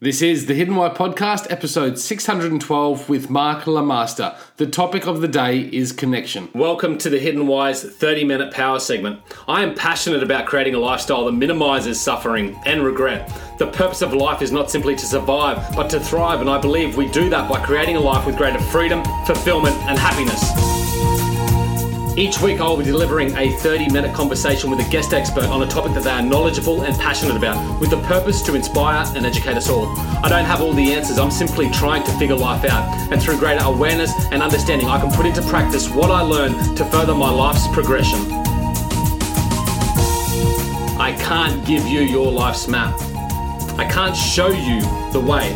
This is the Hidden Why Podcast, episode 612 with Mark Lamaster. The topic of the day is connection. Welcome to the Hidden Why's 30 minute power segment. I am passionate about creating a lifestyle that minimizes suffering and regret. The purpose of life is not simply to survive, but to thrive, and I believe we do that by creating a life with greater freedom, fulfillment, and happiness. Each week, I will be delivering a 30 minute conversation with a guest expert on a topic that they are knowledgeable and passionate about, with the purpose to inspire and educate us all. I don't have all the answers, I'm simply trying to figure life out, and through greater awareness and understanding, I can put into practice what I learn to further my life's progression. I can't give you your life's map. I can't show you the way,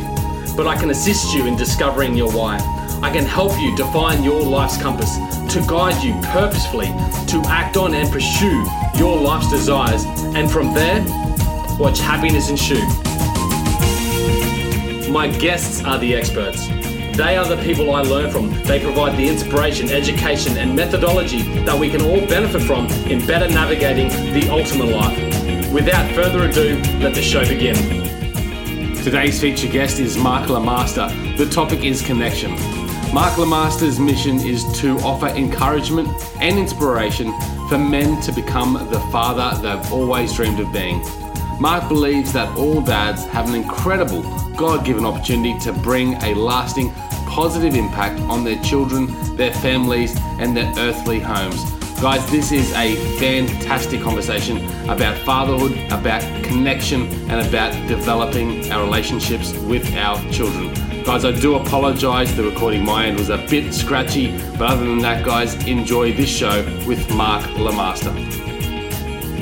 but I can assist you in discovering your why. I can help you define your life's compass to guide you purposefully to act on and pursue your life's desires, and from there, watch happiness ensue. My guests are the experts. They are the people I learn from. They provide the inspiration, education, and methodology that we can all benefit from in better navigating the ultimate life. Without further ado, let the show begin. Today's featured guest is Mark Lamaster. The topic is connection. Mark Lamaster's mission is to offer encouragement and inspiration for men to become the father they've always dreamed of being. Mark believes that all dads have an incredible God given opportunity to bring a lasting positive impact on their children, their families, and their earthly homes. Guys, this is a fantastic conversation about fatherhood, about connection, and about developing our relationships with our children. Guys, I do apologize. The recording my end was a bit scratchy, but other than that, guys, enjoy this show with Mark Lamaster.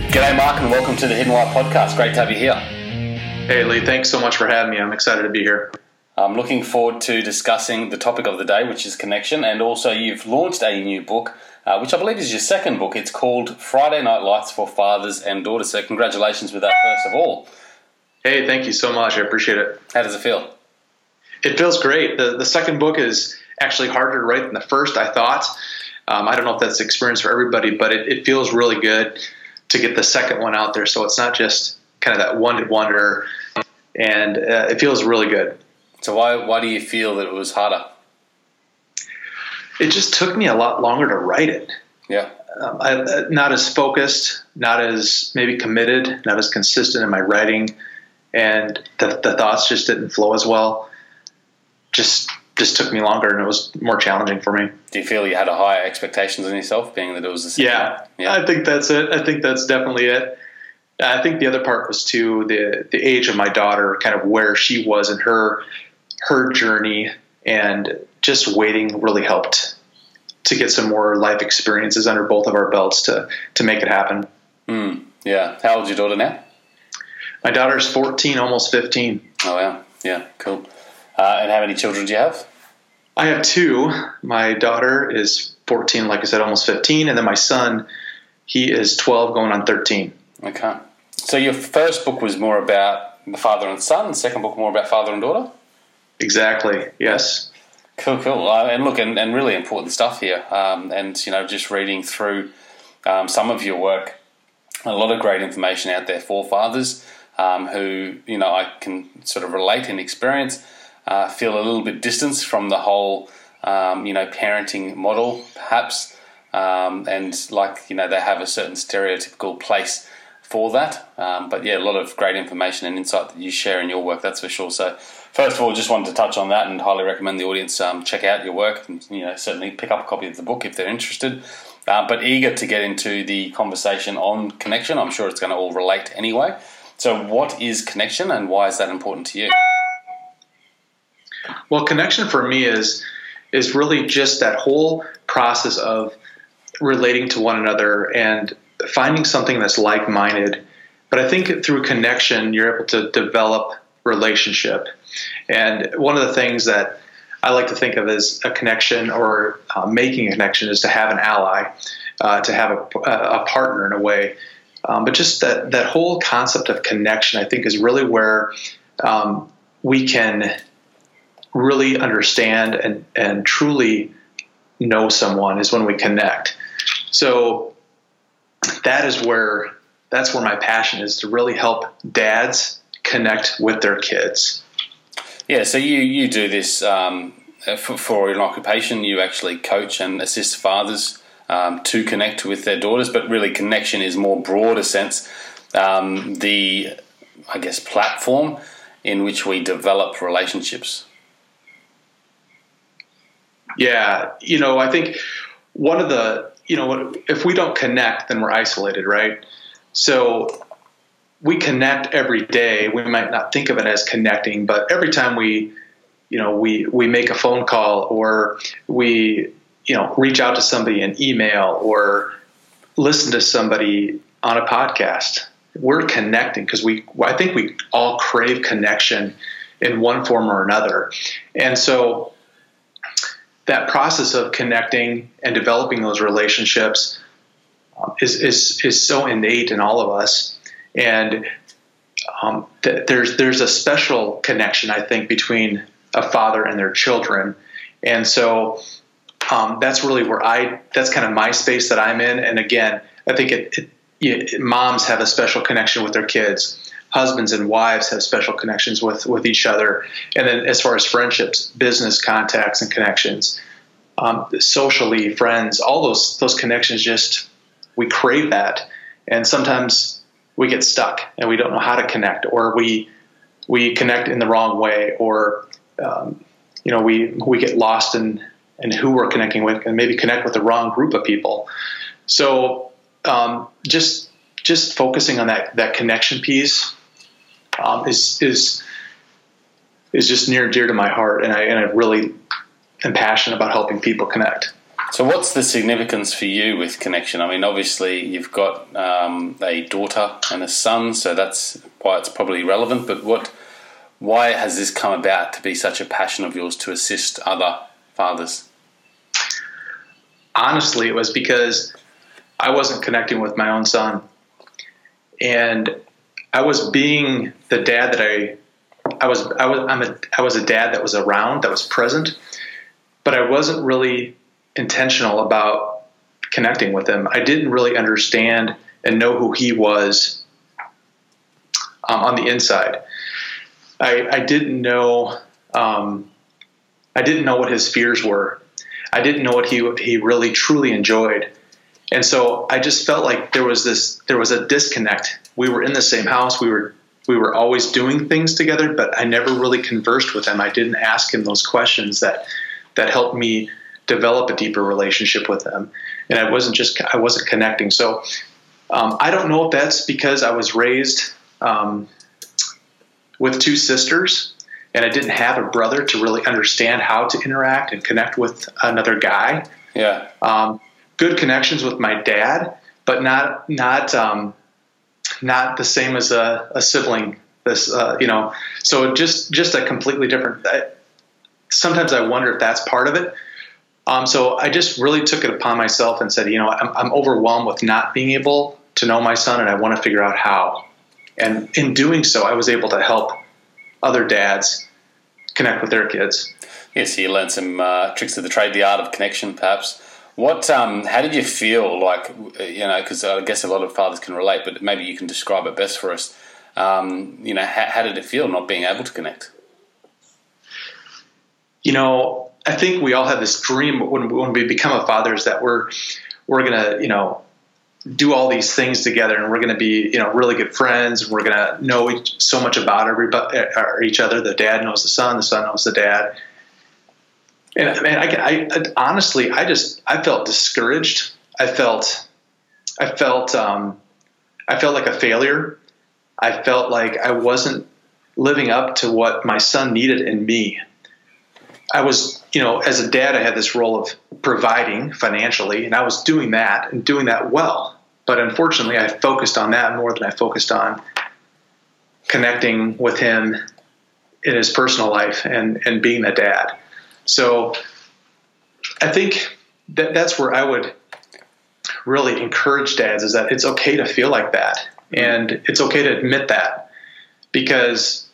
G'day, Mark, and welcome to the Hidden Why podcast. Great to have you here. Hey, Lee, thanks so much for having me. I'm excited to be here. I'm looking forward to discussing the topic of the day, which is connection, and also you've launched a new book, uh, which I believe is your second book. It's called Friday Night Lights for Fathers and Daughters. So, congratulations with that, first of all. Hey, thank you so much. I appreciate it. How does it feel? It feels great. The, the second book is actually harder to write than the first, I thought. Um, I don't know if that's the experience for everybody, but it, it, feels really good to get the second one out there. So it's not just kind of that one hit wonder, and uh, it feels really good. So why why do you feel that it was harder? It just took me a lot longer to write it. Yeah. Um, I, uh, not as focused, not as maybe committed, not as consistent in my writing, and the, the thoughts just didn't flow as well just just took me longer and it was more challenging for me. Do you feel you had a higher expectations on yourself, being that it was the yeah, yeah, I think that's it. I think that's definitely it. I think the other part was too the the age of my daughter, kind of where she was in her her journey, and just waiting really helped to get some more life experiences under both of our belts to to make it happen. Mm, yeah. How old's your daughter now? My daughter's 14, almost 15. Oh, yeah. Yeah, cool. Uh, and how many children do you have? I have two. My daughter is 14, like I said, almost 15. And then my son, he is 12, going on 13. Okay. So your first book was more about the father and son, the second book more about father and daughter? Exactly, yes. Cool, cool. Uh, and look, and, and, really important stuff here. Um, and, you know, just reading through um, some of your work, a lot of great information out there for fathers um, who, you know, I can sort of relate and experience uh, feel a little bit distanced from the whole, um, you know, parenting model, perhaps. Um, and like, you know, they have a certain stereotypical place for that. Um, but yeah, a lot of great information and insight that you share in your work, that's for sure. So, first of all, just wanted to touch on that and highly recommend the audience um, check out your work and, you know, certainly pick up a copy of the book if they're interested. Uh, but eager to get into the conversation on connection. I'm sure it's going to all relate anyway. So, what is connection and why is that important to you? Well, connection for me is is really just that whole process of relating to one another and finding something that's like-minded. But I think through connection, you're able to develop relationship. And one of the things that I like to think of as a connection or uh, making a connection is to have an ally, uh, to have a, a, partner in a way. Um, but just that that whole concept of connection, I think, is really where um, we can really understand and, and truly know someone is when we connect. So that is where that's where my passion is to really help dads connect with their kids. Yeah, so you, you do this um, for, for an occupation. You actually coach and assist fathers um, to connect with their daughters, but really connection is more broader sense. Um, the, I guess, platform in which we develop relationships. Yeah, you know, I think one of the, you know, if we don't connect, then we're isolated, right? So we connect every day. We might not think of it as connecting, but every time we, you know, we we make a phone call or we, you know, reach out to somebody in email or listen to somebody on a podcast, we're connecting because we. I think we all crave connection in one form or another, and so that process of connecting and developing those relationships um, is, is, is so innate in all of us. And um, th- there's, there's a special connection, I think, between a father and their children. And so um, that's really where I, that's kind of my space that I'm in. And again, I think it, it, it, moms have a special connection with their kids husbands and wives have special connections with with each other. And then as far as friendships, business contacts and connections, um, socially, friends, all those those connections just we crave that, and sometimes we get stuck and we don't know how to connect, or we we connect in the wrong way, or um, you know we we get lost in in who we're connecting with, and maybe connect with the wrong group of people. So um, just just focusing on that that connection piece um, is is is just near and dear to my heart, and I and I really am passionate about helping people connect. So, what's the significance for you with connection? I mean, obviously, you've got um, a daughter and a son, so that's why it's probably relevant. But what, why has this come about to be such a passion of yours to assist other fathers? Honestly, it was because I wasn't connecting with my own son, and I was being the dad that I I was I was I'm a I was a dad that was around that was present, but I wasn't really intentional about connecting with him. I didn't really understand and know who he was um, on the inside. I, I didn't know um, I didn't know what his fears were. I didn't know what he he really truly enjoyed. And so I just felt like there was this there was a disconnect. We were in the same house. We were we were always doing things together, but I never really conversed with him. I didn't ask him those questions that that helped me develop a deeper relationship with him. And I wasn't just I wasn't connecting. So um, I don't know if that's because I was raised um, with two sisters and I didn't have a brother to really understand how to interact and connect with another guy. Yeah. Um, good connections with my dad, but not not um, not the same as a, a sibling. This uh, you know, so just just a completely different. I, sometimes I wonder if that's part of it. Um, so I just really took it upon myself and said, you know, I'm, I'm overwhelmed with not being able to know my son, and I want to figure out how. And in doing so, I was able to help other dads connect with their kids. Yes, you learned some uh, tricks of the trade, the art of connection, perhaps. What? Um, how did you feel? Like you know, because I guess a lot of fathers can relate, but maybe you can describe it best for us. Um, you know, how, how did it feel not being able to connect? You know, I think we all have this dream when, when we become a father is that we're we're gonna you know do all these things together and we're going to be you know really good friends and we're going to know so much about everybody or each other the dad knows the son the son knows the dad and I, I, I, honestly, I just I felt discouraged. I felt, I felt, um, I felt like a failure. I felt like I wasn't living up to what my son needed in me. I was, you know, as a dad, I had this role of providing financially, and I was doing that and doing that well. But unfortunately, I focused on that more than I focused on connecting with him in his personal life and, and being a dad. So I think that that's where I would really encourage dads is that it's okay to feel like that. And it's okay to admit that. Because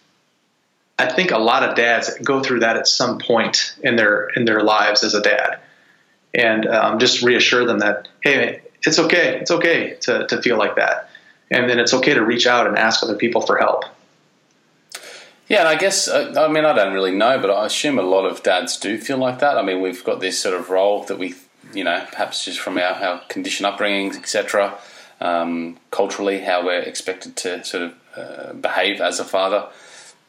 I think a lot of dads go through that at some point in their in their lives as a dad. And um, just reassure them that hey it's okay it's okay to, to feel like that. And then it's okay to reach out and ask other people for help Yeah, and I guess uh, I mean I don't really know, but I assume a lot of dads do feel like that. I mean, we've got this sort of role that we, you know, perhaps just from our, our conditioned upbringings, etc., um, culturally, how we're expected to sort of uh, behave as a father,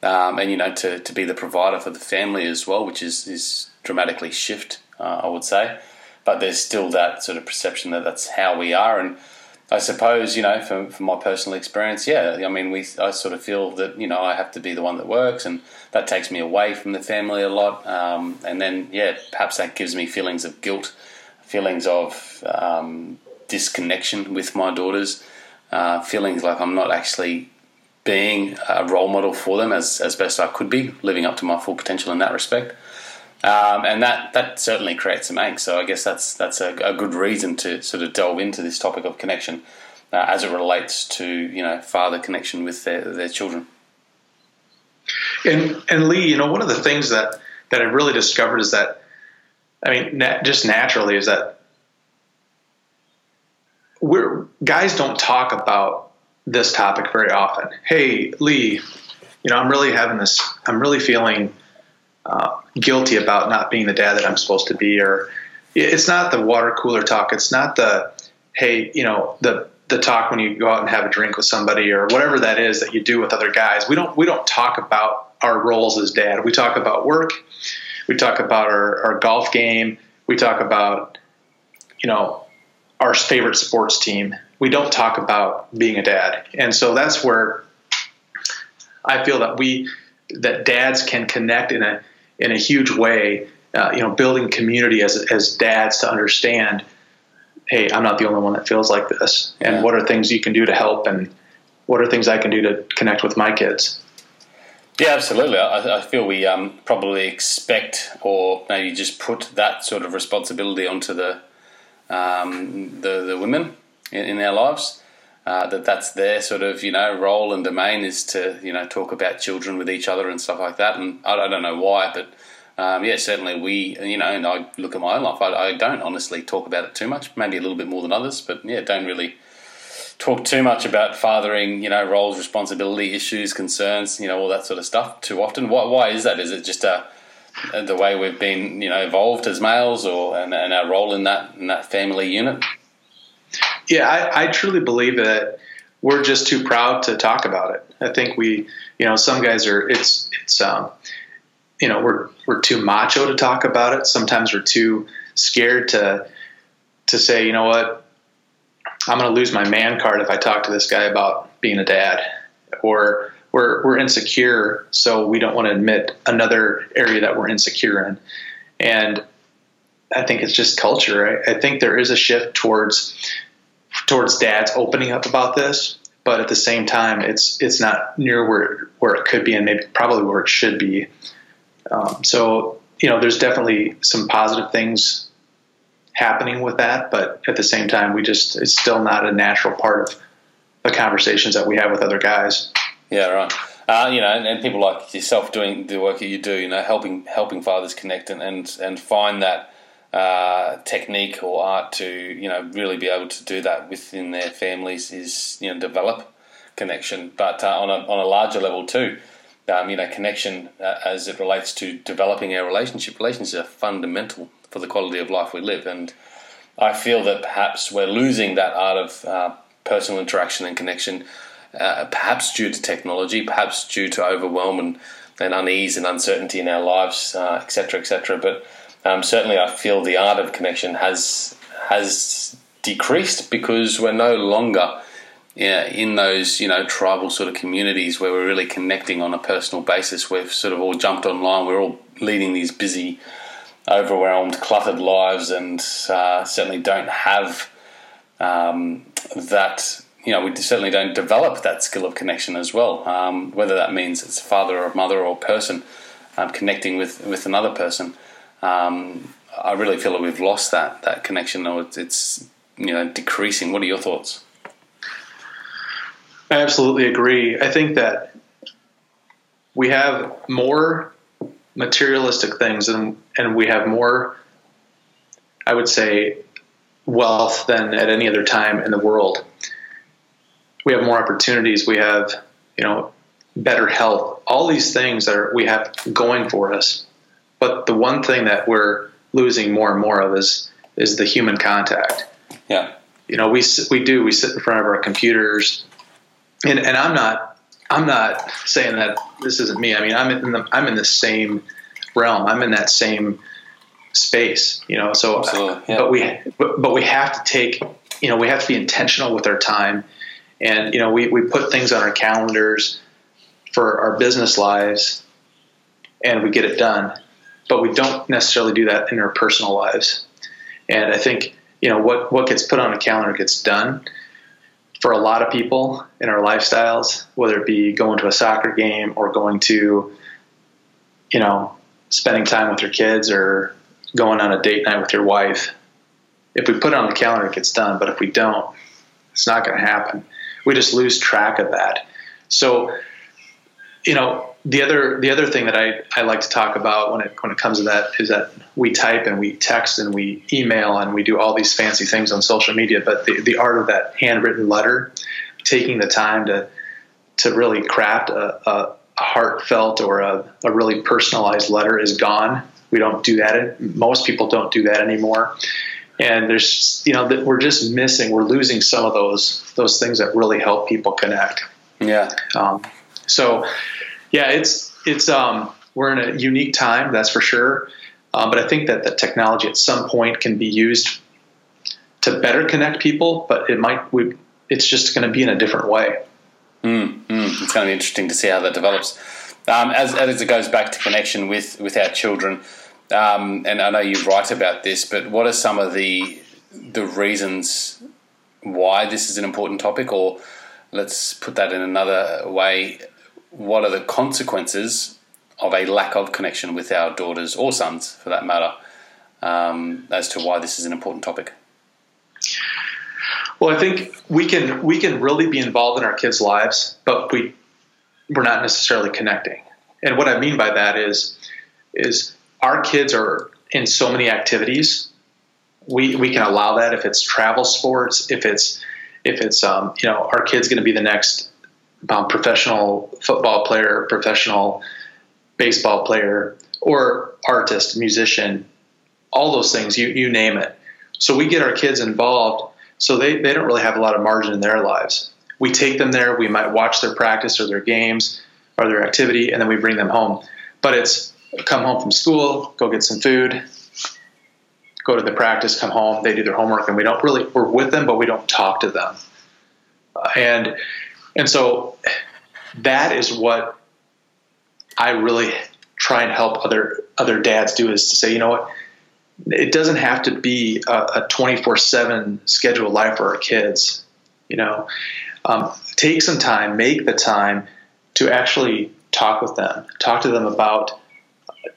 um, and you know, to, to be the provider for the family as well, which is is dramatically shift, uh, I would say. But there's still that sort of perception that that's how we are, and I suppose you know, from, from my personal experience, yeah. I mean, we I sort of feel that you know I have to be the one that works, and that takes me away from the family a lot. Um, and then yeah, perhaps that gives me feelings of guilt, feelings of um, disconnection with my daughters, uh, feelings like I'm not actually being a role model for them as as best I could be, living up to my full potential in that respect. Um, and that, that certainly creates some angst. So I guess that's that's a, a good reason to sort of delve into this topic of connection uh, as it relates to you know father connection with their, their children. And and Lee, you know, one of the things that that I really discovered is that, I mean, na- just naturally is that we're guys don't talk about this topic very often. Hey, Lee, you know, I'm really having this. I'm really feeling uh, guilty about not being the dad that I'm supposed to be, or it's not the water cooler talk. It's not the hey, you know, the the talk when you go out and have a drink with somebody or whatever that is that you do with other guys. We don't we don't talk about our roles as dad. We talk about work. We talk about our, our golf game. We talk about you know our favorite sports team. We don't talk about being a dad, and so that's where I feel that we that dads can connect in a in a huge way. Uh, you know, building community as as dads to understand, hey, I'm not the only one that feels like this, and yeah. what are things you can do to help, and what are things I can do to connect with my kids. Yeah, absolutely. I, I feel we um, probably expect, or maybe just put that sort of responsibility onto the um, the, the women in, in our lives. Uh, that that's their sort of you know role and domain is to you know talk about children with each other and stuff like that. And I, I don't know why, but um, yeah, certainly we you know, and I look at my own life. I, I, don't honestly talk about it too much. Maybe a little bit more than others, but yeah, don't really talk too much about fathering. You know, roles, responsibility, issues, concerns. You know, all that sort of stuff too often. Why, why is that? Is it just a the way we've been, you know, evolved as males, or and, and our role in that in that family unit? Yeah, I, I truly believe that we're just too proud to talk about it. I think we, you know, some guys are. It's it's um, you know, we're we're too macho to talk about it. Sometimes we're too scared to to say, you know what, I'm going to lose my man card if I talk to this guy about being a dad, or we're we're insecure, so we don't want to admit another area that we're insecure in, and I think it's just culture. I, I think there is a shift towards towards dads opening up about this, but at the same time, it's it's not near where where it could be, and maybe probably where it should be. Um, so you know, there's definitely some positive things happening with that, but at the same time, we just it's still not a natural part of the conversations that we have with other guys. Yeah, right. Uh, you know, and, and, people like yourself doing the work that you do, you know, helping helping fathers connect and and, and find that uh, technique or art to you know really be able to do that within their families is you know develop connection, but uh, on a on a larger level too. Um, you know, connection uh, as it relates to developing our relationship. Relationships are fundamental for the quality of life we live, and I feel that perhaps we're losing that art of uh, personal interaction and connection, uh, perhaps due to technology, perhaps due to overwhelm and, and unease and uncertainty in our lives, etc., uh, etc. Et but um, certainly, I feel the art of connection has has decreased because we're no longer yeah, in those you know tribal sort of communities where we're really connecting on a personal basis. We've sort of all jumped online. We're all leading these busy, overwhelmed, cluttered lives, and uh, certainly don't have um, that. You know, we certainly don't develop that skill of connection as well. Um, whether that means it's father or mother or person um, connecting with with another person um, I really feel that we've lost that that connection, or it's, you know decreasing. What are your thoughts? I absolutely agree. I think that we have more materialistic things, and and we have more, I would say, wealth than at any other time in the world. We have more opportunities. We have, you know, better health, all these things that are, we have going for us. But the one thing that we're losing more and more of is is the human contact. Yeah. You know, we we do we sit in front of our computers, and and I'm not I'm not saying that this isn't me. I mean, I'm in the I'm in the same realm. I'm in that same space. You know, so yeah. but we but, but we have to take you know we have to be intentional with our time, and you know we we put things on our calendars for our business lives, and we get it done, but we don't necessarily do that in our personal lives. And I think you know what what gets put on a calendar gets done for a lot of people in our lifestyles, whether it be going to a soccer game or going to, you know, spending time with your kids or going on a date night with your wife. If we put it on the calendar, it gets done. But if we don't, it's not going to happen. We just lose track of that. So, you know, the other the other thing that I, I like to talk about when it when it comes to that is that we type and we text and we email and we do all these fancy things on social media, but the, the art of that handwritten letter, taking the time to to really craft a, a, a heartfelt or a, a really personalized letter is gone. We don't do that. Most people don't do that anymore. And there's, you know, that we're just missing. We're losing some of those those things that really help people connect. Yeah. Um, so, yeah, it's it's um, we're in a unique time, that's for sure. Um, but I think that the technology at some point can be used to better connect people, but it might we, it's just going to be in a different way. Mm, mm, it's going to be interesting to see how that develops. Um, as, as it goes back to connection with, with our children, um, and I know you write about this, but what are some of the the reasons why this is an important topic, or let's put that in another way, what are the consequences of a lack of connection with our daughters or sons, for that matter, um, as to why this is an important topic? Well, I think we can we can really be involved in our kids' lives, but we we're not necessarily connecting. And what I mean by that is is our kids are in so many activities. We we can allow that if it's travel sports, if it's if it's um, you know our kid's going to be the next um, professional football player, professional baseball player, or artist, musician, all those things. You you name it. So we get our kids involved so they, they don't really have a lot of margin in their lives. We take them there, we might watch their practice or their games or their activity, and then we bring them home. But it's come home from school, go get some food, go to the practice, come home, they do their homework, and we don't really, we're with them, but we don't talk to them. And, and so that is what I really try and help other, other dads do is to say, you know what, it doesn't have to be a 24 7 scheduled life for our kids. You know, um, take some time, make the time to actually talk with them, talk to them about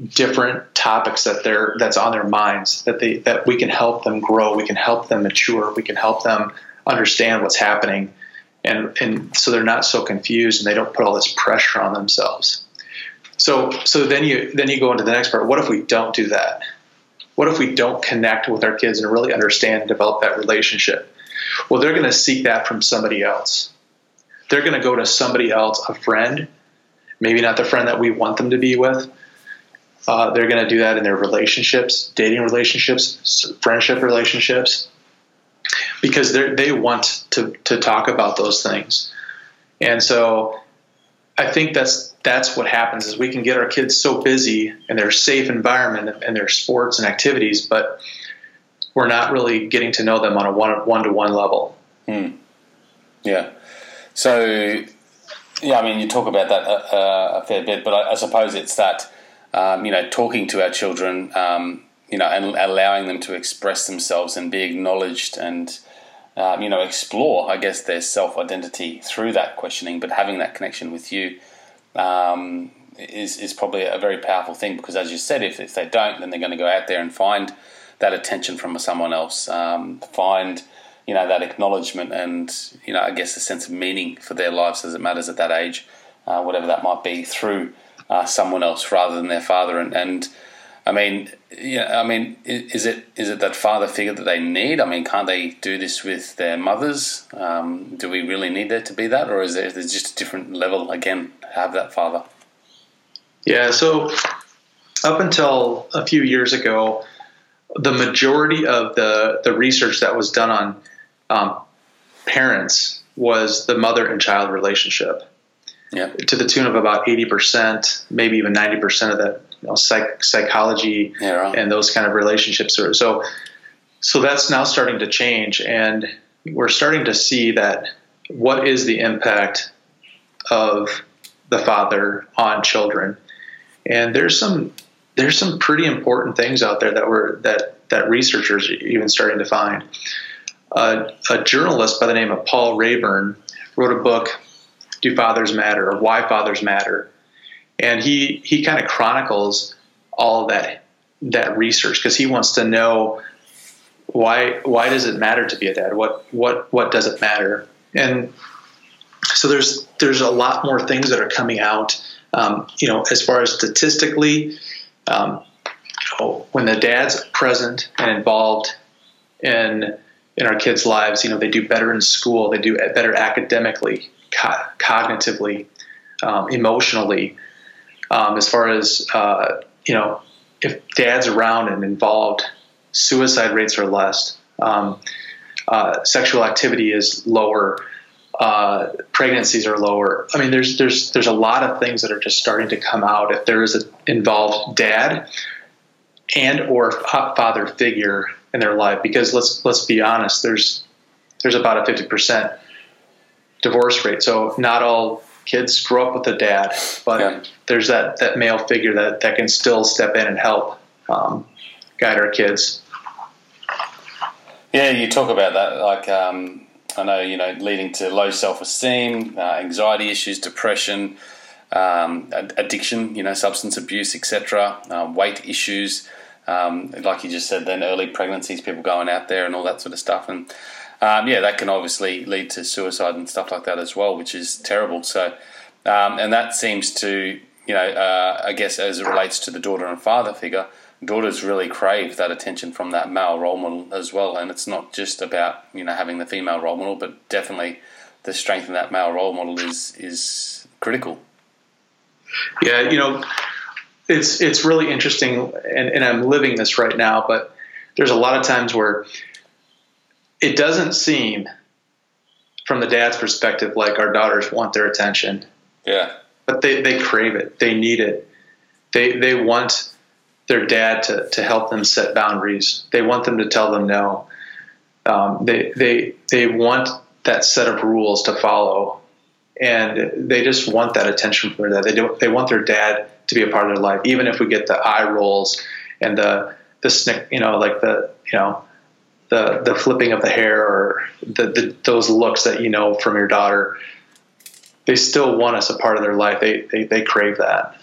different topics that they're that's on their minds that they that we can help them grow, we can help them mature, we can help them understand what's happening, and and so they're not so confused and they don't put all this pressure on themselves. So so then you then you go into the next part. What if we don't do that? What if we don't connect with our kids and really understand and develop that relationship? Well, they're going to seek that from somebody else. They're going to go to somebody else, a friend, maybe not the friend that we want them to be with. Uh, they're going to do that in their relationships, dating relationships, friendship relationships, because they want to, to talk about those things. And so I think that's that's what happens is we can get our kids so busy in their safe environment and their sports and activities, but we're not really getting to know them on a one to one level. Hmm. Yeah. So, yeah, I mean, you talk about that a, a fair bit, but I, I suppose it's that um, you know talking to our children, um, you know, and allowing them to express themselves and be acknowledged and. Um, you know, explore, I guess, their self identity through that questioning, but having that connection with you um, is is probably a very powerful thing because, as you said, if, if they don't, then they're going to go out there and find that attention from someone else, um, find you know that acknowledgement and you know I guess a sense of meaning for their lives as it matters at that age, uh, whatever that might be, through uh, someone else rather than their father. And, and I mean, yeah, I mean, is it is it that father figure that they need? I mean, can't they do this with their mothers? Um, do we really need there to be that, or is there, is there just a different level again? Have that father? Yeah. So up until a few years ago, the majority of the the research that was done on um, parents was the mother and child relationship. Yeah. To the tune of about eighty percent, maybe even ninety percent of that you know, psych, psychology yeah, right. and those kind of relationships. So, so that's now starting to change, and we're starting to see that what is the impact of the father on children, and there's some there's some pretty important things out there that were that that researchers are even starting to find. Uh, a journalist by the name of Paul Raeburn wrote a book, "Do Fathers Matter?" or "Why Fathers Matter," and he he kind of chronicles all that that research because he wants to know why why does it matter to be a dad? What what what does it matter? And so there's there's a lot more things that are coming out. Um, you know, as far as statistically, um, when the dad's present and involved in in our kids' lives, you know, they do better in school, they do better academically, co- cognitively, um, emotionally. Um, as far as uh, you know, if dad's around and involved, suicide rates are less, um, uh, sexual activity is lower, uh, pregnancies are lower. I mean, there's there's there's a lot of things that are just starting to come out if there is an involved dad and or father figure in their life. Because let's let's be honest, there's there's about a fifty percent divorce rate. So not all kids grow up with a dad, but yeah. there's that, that male figure that, that can still step in and help um, guide our kids. Yeah, you talk about that. Like, um, I know, you know, leading to low self esteem, uh, anxiety issues, depression, um, addiction, you know, substance abuse, etc., uh, weight issues. Um, like you just said, then early pregnancies, people going out there and all that sort of stuff. And um, yeah, that can obviously lead to suicide and stuff like that as well, which is terrible. So, um, and that seems to, you know, uh, I guess as it relates to the daughter and father figure, daughters really crave that attention from that male role model as well. And it's not just about you know having the female role model, but definitely the strength in that male role model is is critical. Yeah, you know, it's it's really interesting, and, and I'm living this right now. But there's a lot of times where it doesn't seem from the dad's perspective like our daughters want their attention. Yeah. But they, they crave it. They need it. They they want their dad to, to help them set boundaries. They want them to tell them no. Um, they they they want that set of rules to follow, and they just want that attention from their dad. They do, they want their dad to be a part of their life, even if we get the eye rolls and the the snick, you know, like the you know the the flipping of the hair or the, the, those looks that you know from your daughter they still want us a part of their life. They they, they crave that.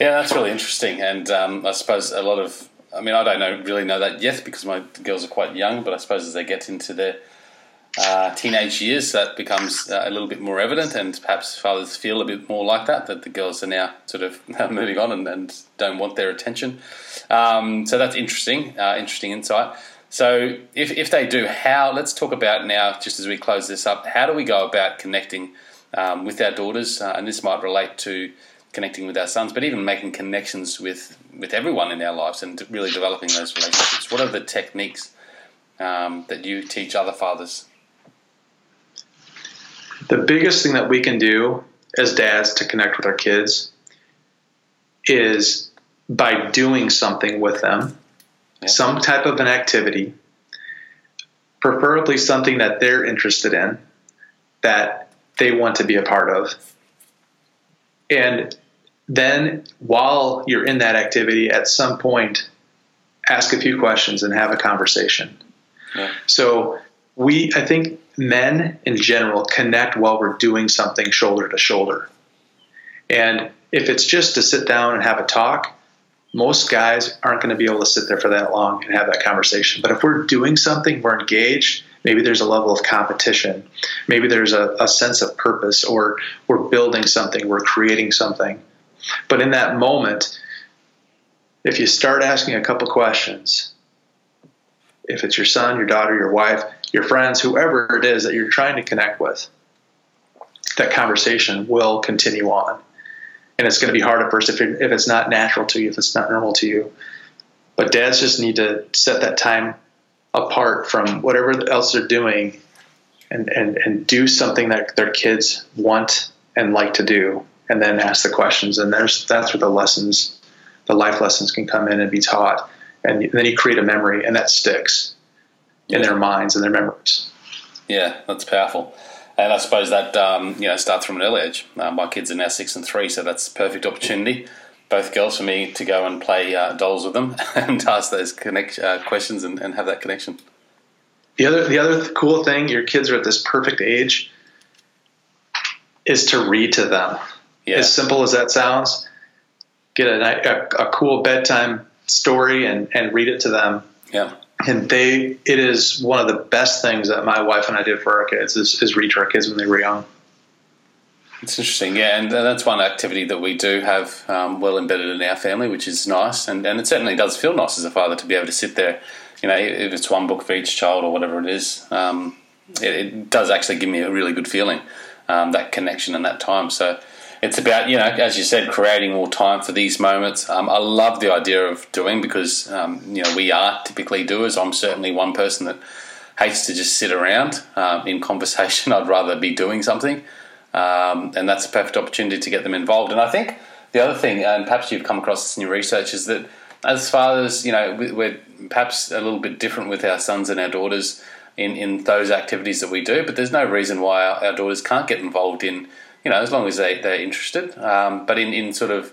Yeah that's really interesting. And um, i suppose a lot of i mean i don't know really know that yet because my girls are quite young but i suppose as they get into their uh, teenage years that becomes uh, a little bit more evident and perhaps fathers feel a bit more like that that the girls are now sort of moving on and, and don't want their attention. Um, so that's interesting uh, interesting insight so if, if they do, how, let's talk about now, just as we close this up, how do we go about connecting um, with our daughters? Uh, and this might relate to connecting with our sons, but even making connections with, with everyone in our lives and really developing those relationships. What are the techniques um, that you teach other fathers? The biggest thing that we can do as dads to connect with our kids is by doing something with them some type of an activity, preferably something that they're interested in, that they want to be a part of. And then while you're in that activity, at some point, ask a few questions and have a conversation. Yeah. So we, I think men in general connect while we're doing something shoulder to shoulder. And if it's just to sit down and have a talk, most guys aren't going to be able to sit there for that long and have that conversation. But if we're doing something, we're engaged, maybe there's a level of competition, maybe there's a, a, sense of purpose, or we're building something, we're creating something. But in that moment, if you start asking a couple questions, if it's your son, your daughter, your wife, your friends, whoever it is that you're trying to connect with, that conversation will continue on. And it's going to be hard at first if, if it's not natural to you, if it's not normal to you. But dads just need to set that time apart from whatever else they're doing and, and, and do something that their kids want and like to do and then ask the questions. And there's that's where the lessons the life lessons can come in and be taught. And then you create a memory and that sticks in their minds and their memories. Yeah that's powerful and I suppose that um, you know starts from an early age. Uh, my kids are now six and three, so that's a perfect opportunity. Both girls for me to go and play uh, dolls with them and ask those connect, uh, questions and, and have that connection. The other the other cool thing, your kids are at this perfect age, is to read to them. Yeah. As simple as that sounds, get a, a, a cool bedtime story and, and read it to them. Yeah and they it is one of the best things that my wife and I did for our kids is, is read to our kids when they were young. It's interesting, yeah, and that's one activity that we do have um, well embedded in our family, which is nice, and, and it certainly does feel nice as a father to be able to sit there, you know, if it's one book for each child or whatever it is, um, it, it, does actually give me a really good feeling, um, that connection and that time. So it's about you know as you said creating more time for these moments. Um, i love the idea of doing because um, you know we are typically doers. I'm certainly one person that hates to just sit around um, in conversation. I'd rather be doing something. Um, and that's a perfect opportunity to get them involved. And i think the other thing and perhaps you've come across this in your research is that as far as you know we're perhaps a little bit different with our sons and our daughters in, in those activities that we do but there's no reason why our, our daughters can't get involved in you know, as long as they, they're interested. Um, but in, in sort of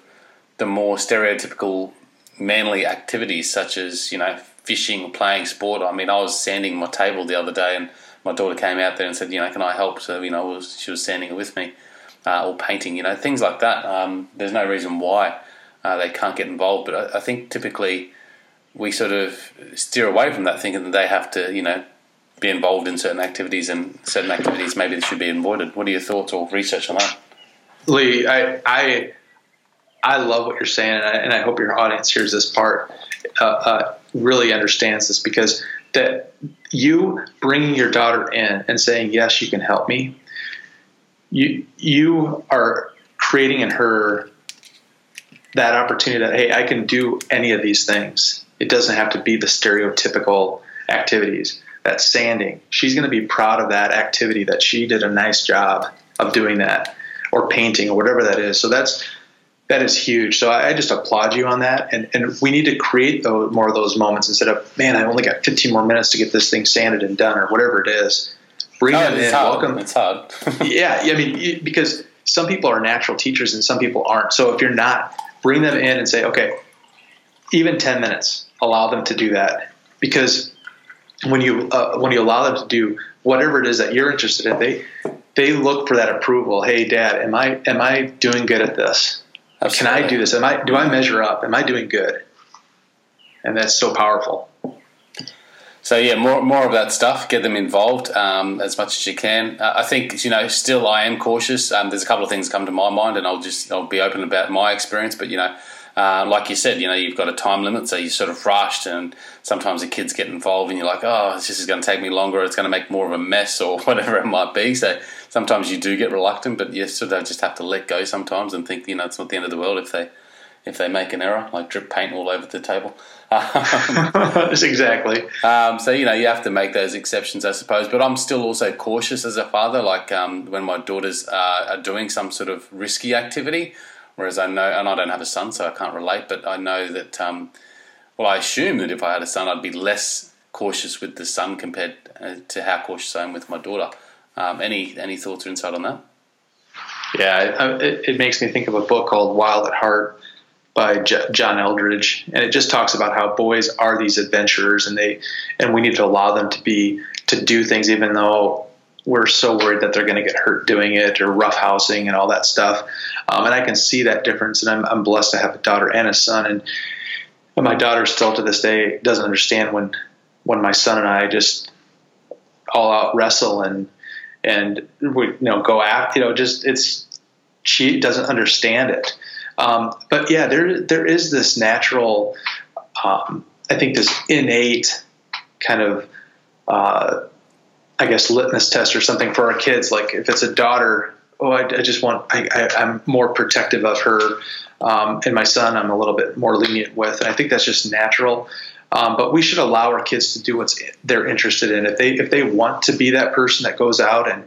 the more stereotypical manly activities, such as, you know, fishing playing sport. I mean, I was sanding my table the other day and my daughter came out there and said, you know, can I help? So, you know, she was sanding it with me uh, or painting, you know, things like that. Um, there's no reason why uh, they can't get involved. But I, I think typically we sort of steer away from that thinking that they have to, you know, be involved in certain activities and certain activities maybe they should be avoided. What are your thoughts or research on that? Lee, I I, I love what you're saying, and I, and I hope your audience hears this part, uh, uh, really understands this because that you bringing your daughter in and saying yes, you can help me. You you are creating in her that opportunity that hey, I can do any of these things. It doesn't have to be the stereotypical activities that sanding. She's going to be proud of that activity that she did a nice job of doing that, or painting, or whatever that is. So that's that is huge. So I, I just applaud you on that, and and we need to create those, more of those moments instead of man, I only got 15 more minutes to get this thing sanded and done, or whatever it is. Bring oh, them in. Hard. Welcome. It's hard. yeah, I mean because some people are natural teachers and some people aren't. So if you're not, bring them in and say, okay, even 10 minutes, allow them to do that because when you uh, when you allow them to do whatever it is that you're interested in, they they look for that approval. Hey, Dad, am I am I doing good at this? Absolutely. Can I do this? Am I do I measure up? Am I doing good? And that's so powerful. So yeah, more more of that stuff. Get them involved um, as much as you can. Uh, I think you know. Still, I am cautious. Um, there's a couple of things come to my mind, and I'll just I'll be open about my experience. But you know, uh, like you said, you know, you've got a time limit, so you're sort of rushed, and sometimes the kids get involved, and you're like, oh, this is going to take me longer, it's going to make more of a mess, or whatever it might be. So sometimes you do get reluctant, but you sort of just have to let go sometimes and think, you know, it's not the end of the world if they if they make an error, like drip paint all over the table. That's exactly. Um, so you know you have to make those exceptions, I suppose. But I'm still also cautious as a father. Like um, when my daughters uh, are doing some sort of risky activity, Whereas I know, and I don't have a son, so I can't relate, but I know that, um, well, I assume that if I had a son, I'd be less cautious with the son compared uh, to how cautious I am with my daughter. Um, any any thoughts or insight on that? Yeah, it, it, makes me think of a book called Wild at Heart by J- John Eldredge, and it just talks about how boys are these adventurers, and they and we need to allow them to be to do things even though we're so worried that they're going to get hurt doing it or roughhousing and all that stuff. Um, and I can see that difference. And I'm, I'm blessed to have a daughter and a son. And, my daughter still to this day doesn't understand when when my son and I just all out wrestle and and we you know go at you know just it's she doesn't understand it. Um, but yeah, there there is this natural, um, I think this innate kind of, uh, I guess litmus test or something for our kids. Like if it's a daughter, oh, I, I just want I, am more protective of her, um, and my son I'm a little bit more lenient with, and I think that's just natural. Um, but we should allow our kids to do what they're interested in. If they if they want to be that person that goes out and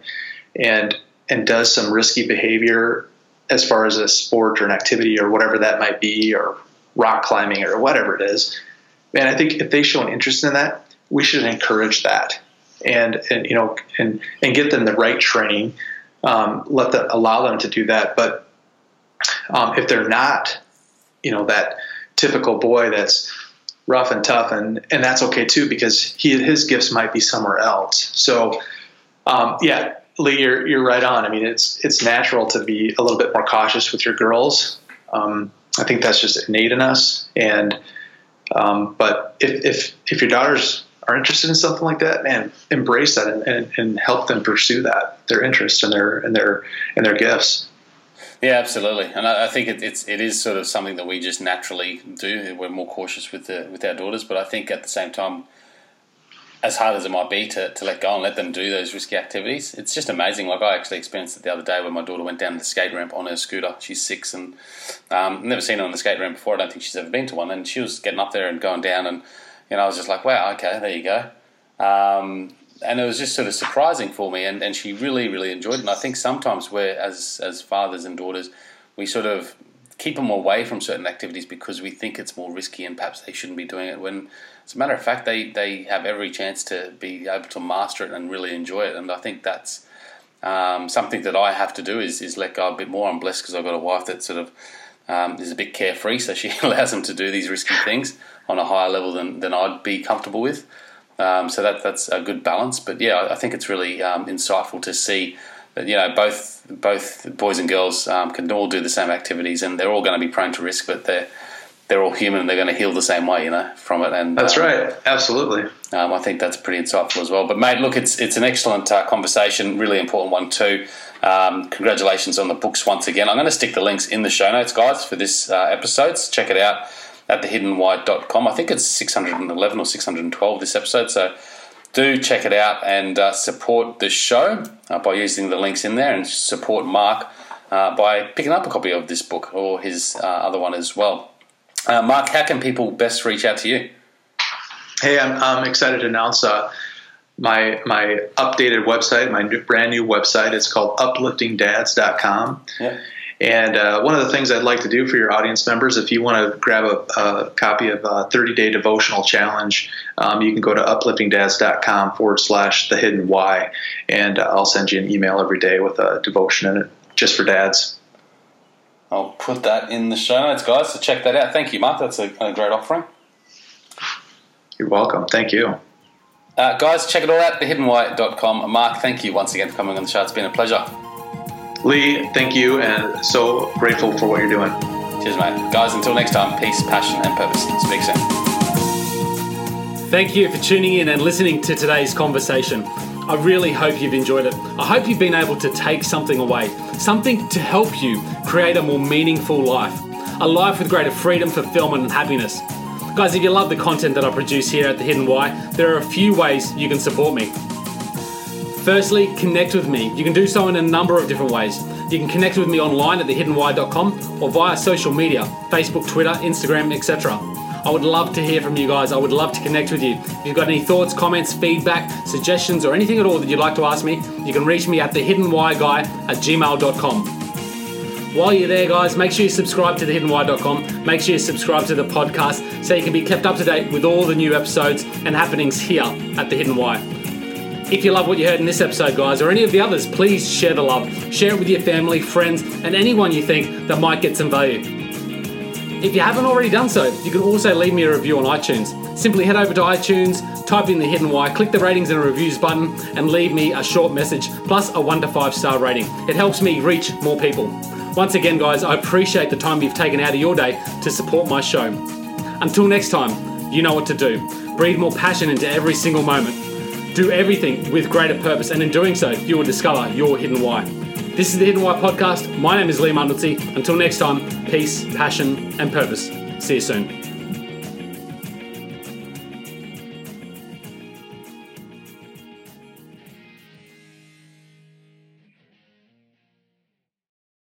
and and does some risky behavior as far as a sport or an activity or whatever that might be, or rock climbing or whatever it is, man, I think if they show an interest in that, we should encourage that and and you know and and get them the right training. Um, let them allow them to do that. But um, if they're not, you know, that typical boy that's rough and tough, and and that's okay too because he his gifts might be somewhere else. So um, yeah, Lee, you're you're right on. I mean, it's it's natural to be a little bit more cautious with your girls. Um, I think that's just innate in us. And um, but if if if your daughters are interested in something like that, man, embrace that and, and, and help them pursue that their interests and their and their and their gifts. Yeah, absolutely, and I, I think it, it's it is sort of something that we just naturally do. We're more cautious with the with our daughters, but I think at the same time, as hard as it might be to, to let go and let them do those risky activities, it's just amazing. Like I actually experienced it the other day when my daughter went down the skate ramp on her scooter. She's six and um, never seen her on the skate ramp before. I don't think she's ever been to one, and she was getting up there and going down, and you know I was just like, wow, okay, there you go. Um, and it was just sort of surprising for me, and, and she really, really enjoyed it. And I think sometimes we're, as, as fathers and daughters, we sort of keep them away from certain activities because we think it's more risky and perhaps they shouldn't be doing it. When, as a matter of fact, they, they have every chance to be able to master it and really enjoy it. And I think that's um, something that I have to do is, is let go a bit more. I'm blessed because I've got a wife that sort of um, is a bit carefree, so she allows them to do these risky things on a higher level than, than I'd be comfortable with. Um, so that that's a good balance. But yeah, I think it's really um, insightful to see that you know both both boys and girls um, can all do the same activities, and they're all going to be prone to risk, but they're they're all human and they're going to heal the same way, you know, from it. And that's um, right, absolutely. Um, I think that's pretty insightful as well. But mate, look, it's it's an excellent uh, conversation, really important one too. Um, congratulations on the books once again. I'm going to stick the links in the show notes, guys, for this uh, episode. So check it out at thehiddenwhy.com. I think it's 611 or 612 this episode. So do check it out and uh, support the show uh, by using the links in there and support Mark uh, by picking up a copy of this book or his uh, other one as well. Uh, Mark, how can people best reach out to you? Hey, I'm, I'm excited to announce uh, my my updated website, my new, brand new website. It's called upliftingdads.com. Yeah. And uh, one of the things I'd like to do for your audience members, if you want to grab a, a copy of a 30 day devotional challenge, um, you can go to upliftingdads.com forward slash the hidden why. And uh, I'll send you an email every day with a devotion in it just for dads. I'll put that in the show notes, guys. So check that out. Thank you, Mark. That's a, a great offering. You're welcome. Thank you. Uh, guys, check it all out, thehiddenwhy.com. Mark, thank you once again for coming on the show. It's been a pleasure. Lee, thank you, and so grateful for what you're doing. Cheers, mate. Guys, until next time, peace, passion, and purpose. Speak soon. Thank you for tuning in and listening to today's conversation. I really hope you've enjoyed it. I hope you've been able to take something away, something to help you create a more meaningful life, a life with greater freedom, fulfillment, and happiness. Guys, if you love the content that I produce here at The Hidden Why, there are a few ways you can support me. Firstly, connect with me. You can do so in a number of different ways. You can connect with me online at thehiddenwhy.com or via social media Facebook, Twitter, Instagram, etc. I would love to hear from you guys. I would love to connect with you. If you've got any thoughts, comments, feedback, suggestions, or anything at all that you'd like to ask me, you can reach me at thehiddenwhyguy at gmail.com. While you're there, guys, make sure you subscribe to thehiddenwhy.com. Make sure you subscribe to the podcast so you can be kept up to date with all the new episodes and happenings here at The Hidden Why. If you love what you heard in this episode, guys, or any of the others, please share the love. Share it with your family, friends, and anyone you think that might get some value. If you haven't already done so, you can also leave me a review on iTunes. Simply head over to iTunes, type in the hidden why, click the ratings and reviews button, and leave me a short message plus a one to five star rating. It helps me reach more people. Once again, guys, I appreciate the time you've taken out of your day to support my show. Until next time, you know what to do. Breathe more passion into every single moment. Do everything with greater purpose, and in doing so, you will discover your hidden why. This is the Hidden Why podcast. My name is Lee Mundelsey. Until next time, peace, passion, and purpose. See you soon.